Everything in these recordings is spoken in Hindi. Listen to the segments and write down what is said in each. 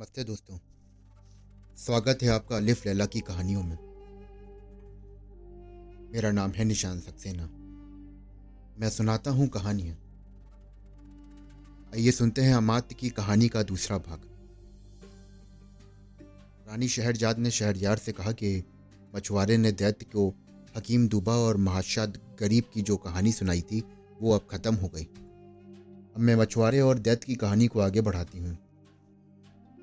नमस्ते दोस्तों। स्वागत है आपका अलिफ लैला की कहानियों में। मेरा नाम है निशान सक्सेना। मैं सुनाता हूँ कहानियाँ। आइए सुनते हैं अमात्य की कहानी का दूसरा भाग। रानी शहरजाद ने शहरयार से कहा कि मछुआरे ने दैत्य को हकीम दुबा और महाशाद गरीब की जो कहानी सुनाई थी, वो अब खत्म हो गई। अब मैं मछुआरे और दैत्य की कहानी को आगे बढ़ाती हूँ।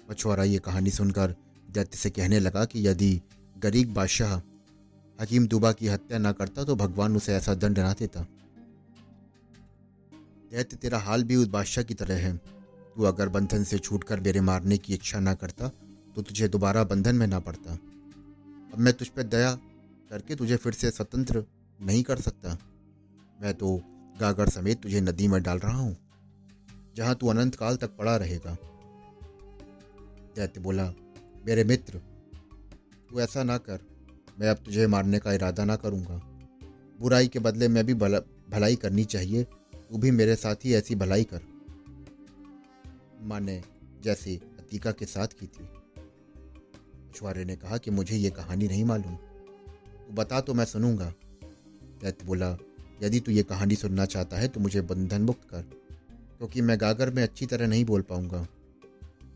मछुआरा ये कहानी सुनकर दैत्य से कहने लगा कि यदि गरीब बादशाह हकीम दुबा की हत्या ना करता तो भगवान उसे ऐसा दंड ना देता। दैत्य, तेरा हाल भी उस बादशाह की तरह है। तू अगर बंधन से छूटकर मेरे मारने की इच्छा ना करता तो तुझे दोबारा बंधन में ना पड़ता। अब मैं तुझ पर दया करके तुझे फिर से स्वतंत्र नहीं कर सकता। मैं तो गागर समेत तुझे नदी में डाल रहा हूँ, जहाँ तू अनंत काल तक पड़ा रहेगा। दैत्य बोला मेरे मित्र तू ऐसा ना कर मैं अब तुझे मारने का इरादा ना करूँगा। बुराई के बदले में भी भला, भलाई करनी चाहिए तू भी मेरे साथ ही ऐसी भलाई कर। माँ ने जैसे अतीका के साथ की थी। मछुआरे ने कहा कि मुझे ये कहानी नहीं मालूम। तू बता तो मैं सुनूँगा। दैत्य बोला यदि तू ये कहानी सुनना चाहता है तो मुझे बंधन मुक्त कर क्योंकि मैं गागर में अच्छी तरह नहीं बोल पाऊँगा।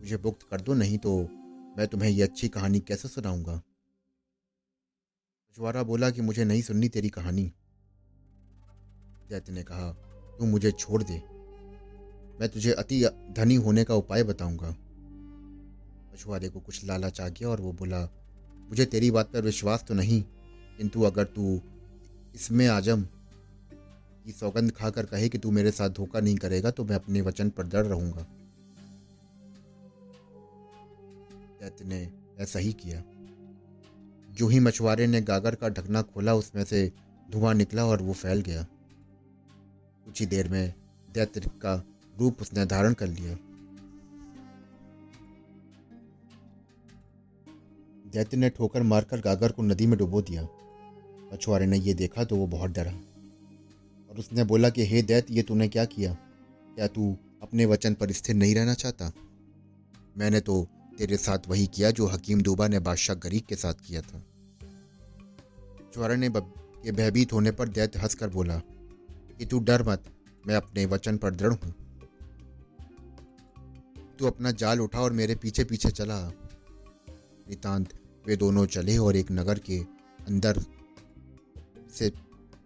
मुझे मुक्त कर दो, नहीं तो मैं तुम्हें ये अच्छी कहानी कैसे सुनाऊँगा? मछुआरा बोला कि मुझे नहीं सुननी तेरी कहानी। दैत्य ने कहा, तू मुझे छोड़ दे। मैं तुझे अति धनी होने का उपाय बताऊँगा। मछुआरे को कुछ लालच आ गया और वो बोला, मुझे तेरी बात पर विश्वास तो नहीं, किंतु अगर तू इसमें आज़म, की सौगंध खाकर कहे कि तू मेरे साथ धोखा नहीं करेगा तो मैं अपने वचन पर दृढ़ रहूँगा। दैत्य ने ऐसा ही किया। जो ही मछुआरे ने गागर का ढकना खोला, उसमें से धुआँ निकला और वो फैल गया। कुछ ही देर में दैत्य का रूप उसने धारण कर लिया। दैत्य ने ठोकर मारकर गागर को नदी में डुबो दिया। मछुआरे ने यह देखा तो वो बहुत डरा और उसने बोला कि, हे दैत्य, ये तूने क्या किया? क्या तू अपने वचन पर स्थिर नहीं रहना चाहता? मैंने तो तेरे साथ वही किया जो हकीम दूबा ने बादशाह गरीब के साथ किया था। चौरा ने के भयभीत होने पर दैत्य हंसकर बोला, कि तू डर मत, मैं अपने वचन पर दृढ़ हूँ। तू अपना जाल उठा और मेरे पीछे पीछे चला। नितांत वे दोनों चले और एक नगर के अंदर से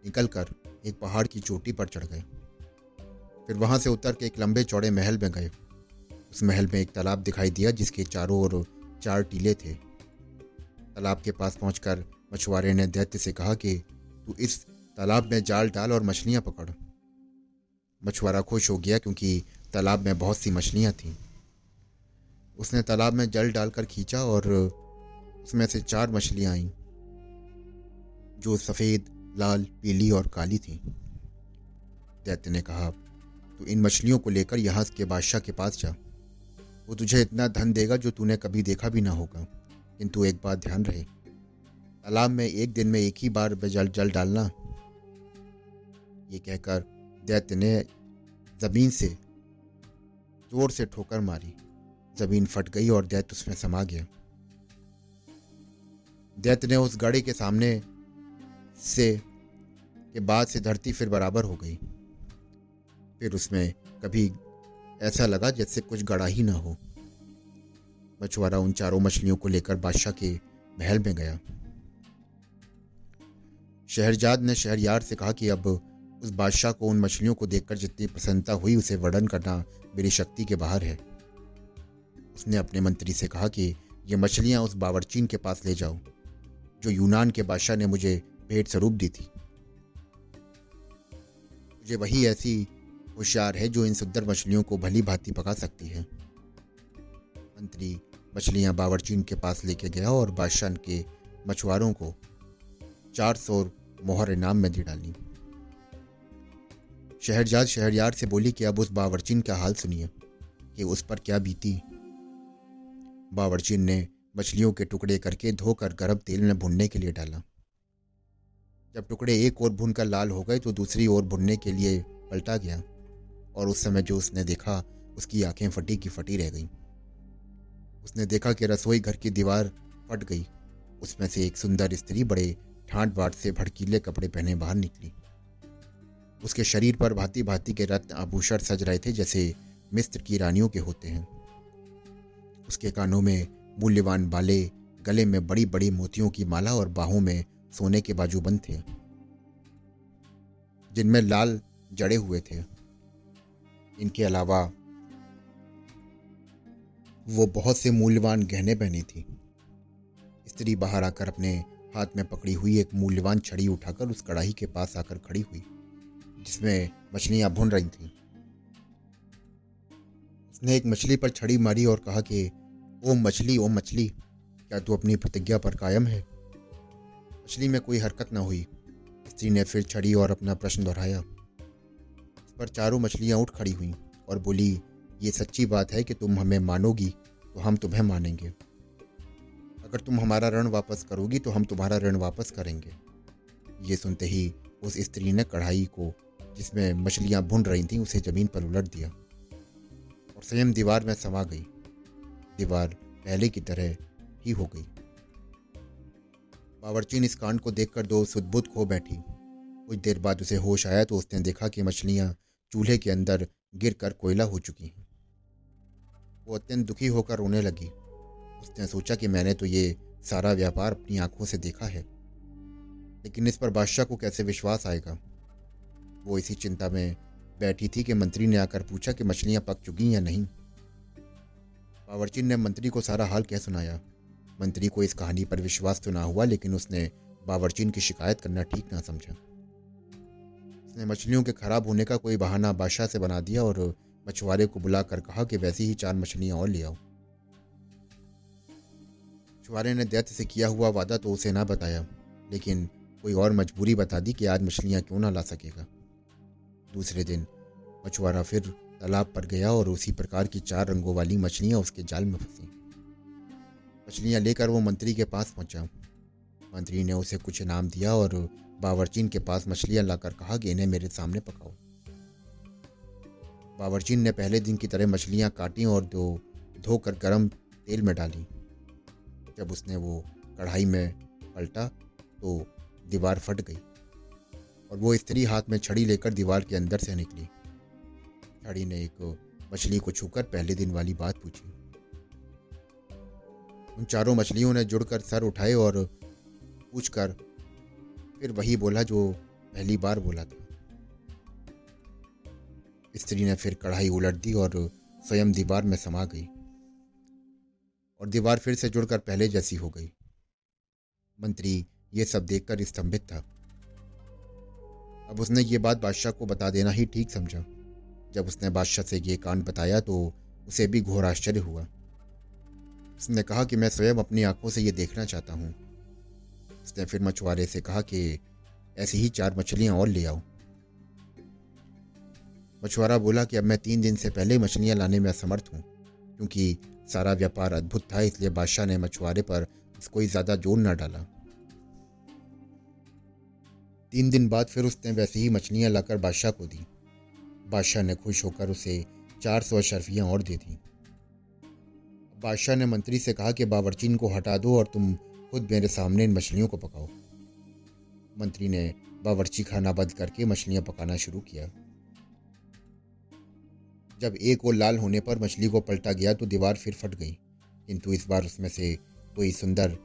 निकलकर एक पहाड़ की चोटी पर चढ़ गए। फिर वहाँ से उतर के एक लंबे चौड़े महल में गए। उस महल में एक तालाब दिखाई दिया जिसके चारों ओर चार टीले थे। तालाब के पास पहुंचकर मछुआरे ने दैत्य से कहा कि, तू इस तालाब में जाल डाल और मछलियाँ पकड़। मछुआरा खुश हो गया क्योंकि तालाब में बहुत सी मछलियाँ थीं। उसने तालाब में जल डालकर खींचा और उसमें से चार मछलियाँ आईं, जो सफ़ेद, लाल, पीली और काली थीं। दैत्य ने कहा, तू इन मछलियों को लेकर यहाँ के बादशाह के पास जा। वो तुझे इतना धन देगा जो तूने कभी देखा भी ना होगा। किंतु एक बात ध्यान रहे। तालाब में एक दिन में एक ही बार जल जल डालना। ये कहकर दैत्य ने ज़मीन से ज़ोर से ठोकर मारी। ज़मीन फट गई और दैत्य उसमें समा गया। दैत्य ने उस गाड़ी के सामने से, के बाद से धरती फिर बराबर हो गई। फिर उसमें कभी ऐसा लगा जैसे कुछ गड़ा ही ना हो। मछुआरा उन चारों मछलियों को लेकर बादशाह के महल में गया। शहरजाद ने शहरयार से कहा कि अब उस बादशाह को उन मछलियों को देखकर जितनी प्रसन्नता हुई, उसे वर्णन करना मेरी शक्ति के बाहर है। उसने अपने मंत्री से कहा कि ये मछलियाँ उस बावरचीन के पास ले जाओ, जो यूनान के बादशाह ने मुझे भेंट स्वरूप दी थी। मुझे वही ऐसी होशियार है जो इन सुंदर मछलियों को भली भांति पका सकती है। मंत्री मछलियाँ बावरचीन के पास लेके गया और बादशाह के मछुआरों को चार सौ मोहर इनाम में दे डाली। शहरजाद शहरयार से बोली कि अब उस बावरचीन का हाल सुनिए, कि उस पर क्या बीती। बावरचीन ने मछलियों के टुकड़े करके धोकर गर्म तेल में भुनने के लिए डाला। जब टुकड़े एक और भुनकर लाल हो गए तो दूसरी ओर भुनने के लिए पलटा गया। और उस समय जो उसने देखा, उसकी आँखें फटी की फटी रह गईं। उसने देखा कि रसोई घर की दीवार फट गई। उसमें से एक सुंदर स्त्री बड़े ठाट बाट से भड़कीले कपड़े पहने बाहर निकली। उसके शरीर पर भांति भांति के रत्न आभूषण सज रहे थे, जैसे मिस्र की रानियों के होते हैं। उसके कानों में मूल्यवान बाले, गले में बड़ी बड़ी मोतियों की माला और बाहों में सोने के बाजूबंद थे, जिनमें लाल जड़े हुए थे। इनके अलावा वो बहुत से मूल्यवान गहने पहनी थी। स्त्री बाहर आकर अपने हाथ में पकड़ी हुई एक मूल्यवान छड़ी उठाकर उस कढ़ाई के पास आकर खड़ी हुई, जिसमें मछलियाँ भुन रही थीं। उसने एक मछली पर छड़ी मारी और कहा कि, ओ मछली ओ मछली, क्या तू अपनी प्रतिज्ञा पर कायम है? मछली में कोई हरकत न हुई। स्त्री ने फिर छड़ी और अपना प्रश्न दोहराया। पर चारों मछलियाँ उठ खड़ी हुई और बोली, ये सच्ची बात है कि तुम हमें मानोगी तो हम तुम्हें मानेंगे। अगर तुम हमारा ऋण वापस करोगी तो हम तुम्हारा ऋण वापस करेंगे। ये सुनते ही उस स्त्री ने कढ़ाई को, जिसमें मछलियाँ भुन रही थीं, उसे ज़मीन पर उलट दिया और स्वयं दीवार में समा गई। दीवार पहले की तरह ही हो गई। बावर्ची इस कांड को देखकर दो सुदबुद खो बैठी। कुछ देर बाद उसे होश आया तो उसने देखा कि मछलियाँ चूल्हे के अंदर गिर कर कोयला हो चुकी हैं। वो अत्यंत दुखी होकर रोने लगी। उसने सोचा कि मैंने तो ये सारा व्यापार अपनी आँखों से देखा है। लेकिन इस पर बादशाह को कैसे विश्वास आएगा? वो इसी चिंता में बैठी थी कि मंत्री ने आकर पूछा कि मछलियाँ पक चुकी या नहीं। बावर्चिन ने मंत्री को सारा हाल क्या सुनाया? मंत्री को इस कहानी पर विश्वास तो ना हुआ, लेकिन उसने बावर्चिन की शिकायत करना ठीक ना समझा। उसने मछलियों के खराब होने का कोई बहाना बादशाह से बना दिया और मछुआरे को बुलाकर कहा कि वैसी ही चार मछलियाँ और ले आओ। मछुआरे ने दैत्य से किया हुआ वादा तो उसे ना बताया, लेकिन कोई और मजबूरी बता दी कि आज मछलियाँ क्यों ना ला सकेगा। दूसरे दिन मछुआरा फिर तालाब पर गया और उसी प्रकार की चार रंगों वाली मछलियाँ उसके जाल में फंसी। मछलियाँ लेकर वो मंत्री के पास पहुँचा। मंत्री ने उसे कुछ इनाम दिया और बावरचीन के पास मछलियाँ लाकर कहा कि इन्हें मेरे सामने पकाओ। बावरचीन ने पहले दिन की तरह मछलियाँ काटी और दो, धोकर गर्म तेल में डाली। जब उसने वो कढ़ाई में पलटा तो दीवार फट गई और वो स्त्री हाथ में छड़ी लेकर दीवार के अंदर से निकली। छड़ी ने एक मछली को छूकर पहले दिन वाली बात पूछी। उन चारों मछलियों ने जुड़कर सर उठाए और पूछकर फिर वही बोला जो पहली बार बोला था। स्त्री ने फिर कढ़ाई उलट दी और स्वयं दीवार में समा गई और दीवार फिर से जुड़कर पहले जैसी हो गई। मंत्री ये सब देखकर स्तंभित था। अब उसने ये बात बादशाह को बता देना ही ठीक समझा। जब उसने बादशाह से ये कांड बताया तो उसे भी घोर आश्चर्य हुआ। उसने कहा कि मैं स्वयं अपनी आँखों से ये देखना चाहता हूँ। उसने फिर मछुआरे से कहा कि ऐसी ही चार मछलियाँ और ले आओ। मछुआरा बोला कि अब मैं तीन दिन से पहले मछलियाँ लाने में असमर्थ हूँ, क्योंकि सारा व्यापार अद्भुत था, इसलिए बादशाह ने मछुआरे पर कोई ज़्यादा ज़ोर न डाला। तीन दिन बाद फिर उसने वैसी ही मछलियाँ लाकर बादशाह को दी। बादशाह ने खुश होकर उसे चार सौ अशरफियाँ और दे दी। बादशाह ने मंत्री से कहा कि बावरचीन को हटा दो और तुम खुद मेरे सामने इन मछलियों को पकाओ। मंत्री ने बावर्ची खाना बंद करके मछलियाँ पकाना शुरू किया। जब एक और लाल होने पर मछली को पलटा गया तो दीवार फिर फट गई, किंतु इस बार उसमें से कोई सुंदर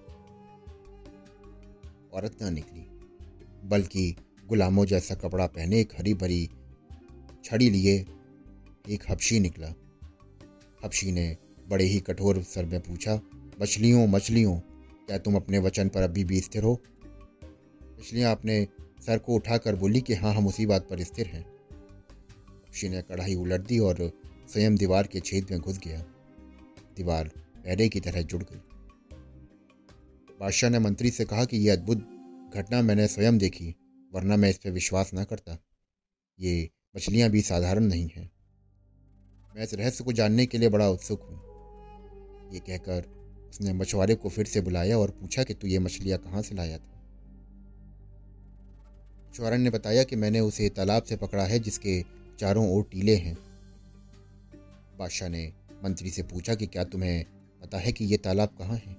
औरत ना निकली, बल्कि गुलामों जैसा कपड़ा पहने एक हरी भरी छड़ी लिए एक हबशी निकला। हबशी ने बड़े ही कठोर सर में पूछा, मछलियों मछलियों क्या तुम अपने वचन पर अभी भी स्थिर हो। मछलियाँ अपने सर को उठाकर बोली कि हाँ हम उसी बात पर स्थिर हैं। हबशी ने कढ़ाई उलट दी और स्वयं दीवार के छेद में घुस गया। दीवार पहले की तरह जुड़ गई। बादशाह ने मंत्री से कहा कि यह अद्भुत घटना मैंने स्वयं देखी, वरना मैं इस पर विश्वास न करता। ये मछलियाँ भी साधारण नहीं हैं। मैं इस रहस्य को जानने के लिए बड़ा उत्सुक हूँ। ये कहकर उसने मछुआरे को फिर से बुलाया और पूछा कि तू ये मछलियाँ कहाँ से लाया था? मछुआरे ने बताया कि मैंने उसे तालाब से पकड़ा है जिसके चारों ओर टीले हैं। बादशाह ने मंत्री से पूछा कि क्या तुम्हें पता है कि ये तालाब कहाँ है?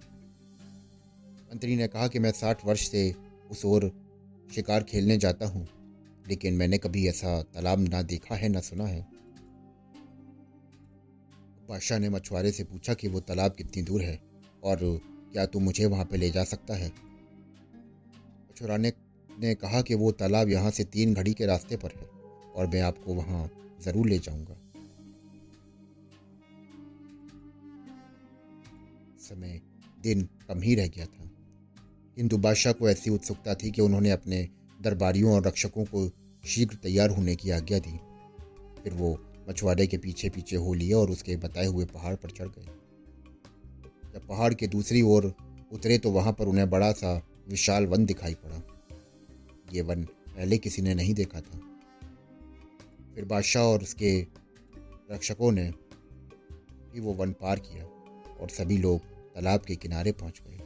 मंत्री ने कहा कि मैं साठ वर्ष से उस ओर शिकार खेलने जाता हूँ, लेकिन मैंने कभी ऐसा तालाब ना देखा है, ना सुना है। बादशाह ने मछुआरे से पूछा कि वो तालाब कितनी दूर है? और क्या तू मुझे वहाँ पे ले जा सकता है? मछुआरे ने कहा कि वो तालाब यहाँ से तीन घड़ी के रास्ते पर है और मैं आपको वहाँ ज़रूर ले जाऊँगा। समय दिन कम ही रह गया था। किंतु बादशाह को ऐसी उत्सुकता थी कि उन्होंने अपने दरबारियों और रक्षकों को शीघ्र तैयार होने की आज्ञा दी। फिर वो मछुआरे के पीछे पीछे हो लिए और उसके बताए हुए पहाड़ पर चढ़ गए। जब पहाड़ के दूसरी ओर उतरे तो वहाँ पर उन्हें बड़ा सा विशाल वन दिखाई पड़ा। ये वन पहले किसी ने नहीं देखा था। फिर बादशाह और उसके रक्षकों ने भी वो वन पार किया और सभी लोग तालाब के किनारे पहुँच गए।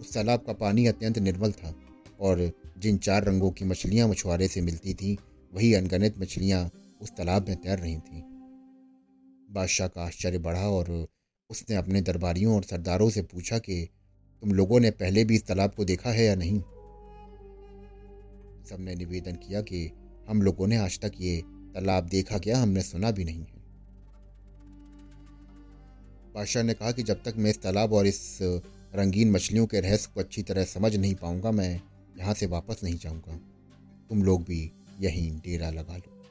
उस तालाब का पानी अत्यंत निर्मल था और जिन चार रंगों की मछलियाँ मछुआरे से मिलती थीं, वही अनगणित मछलियाँ उस तालाब में तैर रही थीं। बादशाह का आश्चर्य बढ़ा और उसने अपने दरबारियों और सरदारों से पूछा कि, तुम लोगों ने पहले भी इस तालाब को देखा है या नहीं? सबने निवेदन किया कि, हम लोगों ने आज तक ये तालाब देखा क्या, हमने सुना भी नहीं है. बादशाह ने कहा कि, जब तक मैं इस तालाब और इस रंगीन मछलियों के रहस्य को अच्छी तरह समझ नहीं पाऊँगा, मैं यहाँ से वापस नहीं जाऊँगा। तुम लोग भी यहीं डेरा लगा लो।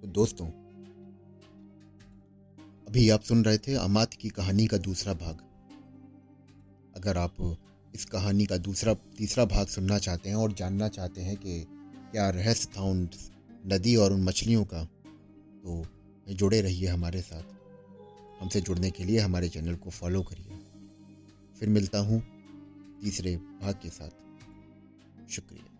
तो दोस्तों अभी आप सुन रहे थे अमात की कहानी का दूसरा भाग। अगर आप इस कहानी का दूसरा, तीसरा भाग सुनना चाहते हैं और जानना चाहते हैं कि क्या रहस्य था उन नदी और उन मछलियों का तो जुड़े रहिए हमारे साथ। हमसे जुड़ने के लिए हमारे चैनल को फॉलो करिए। फिर मिलता हूँ तीसरे भाग के साथ। शुक्रिया।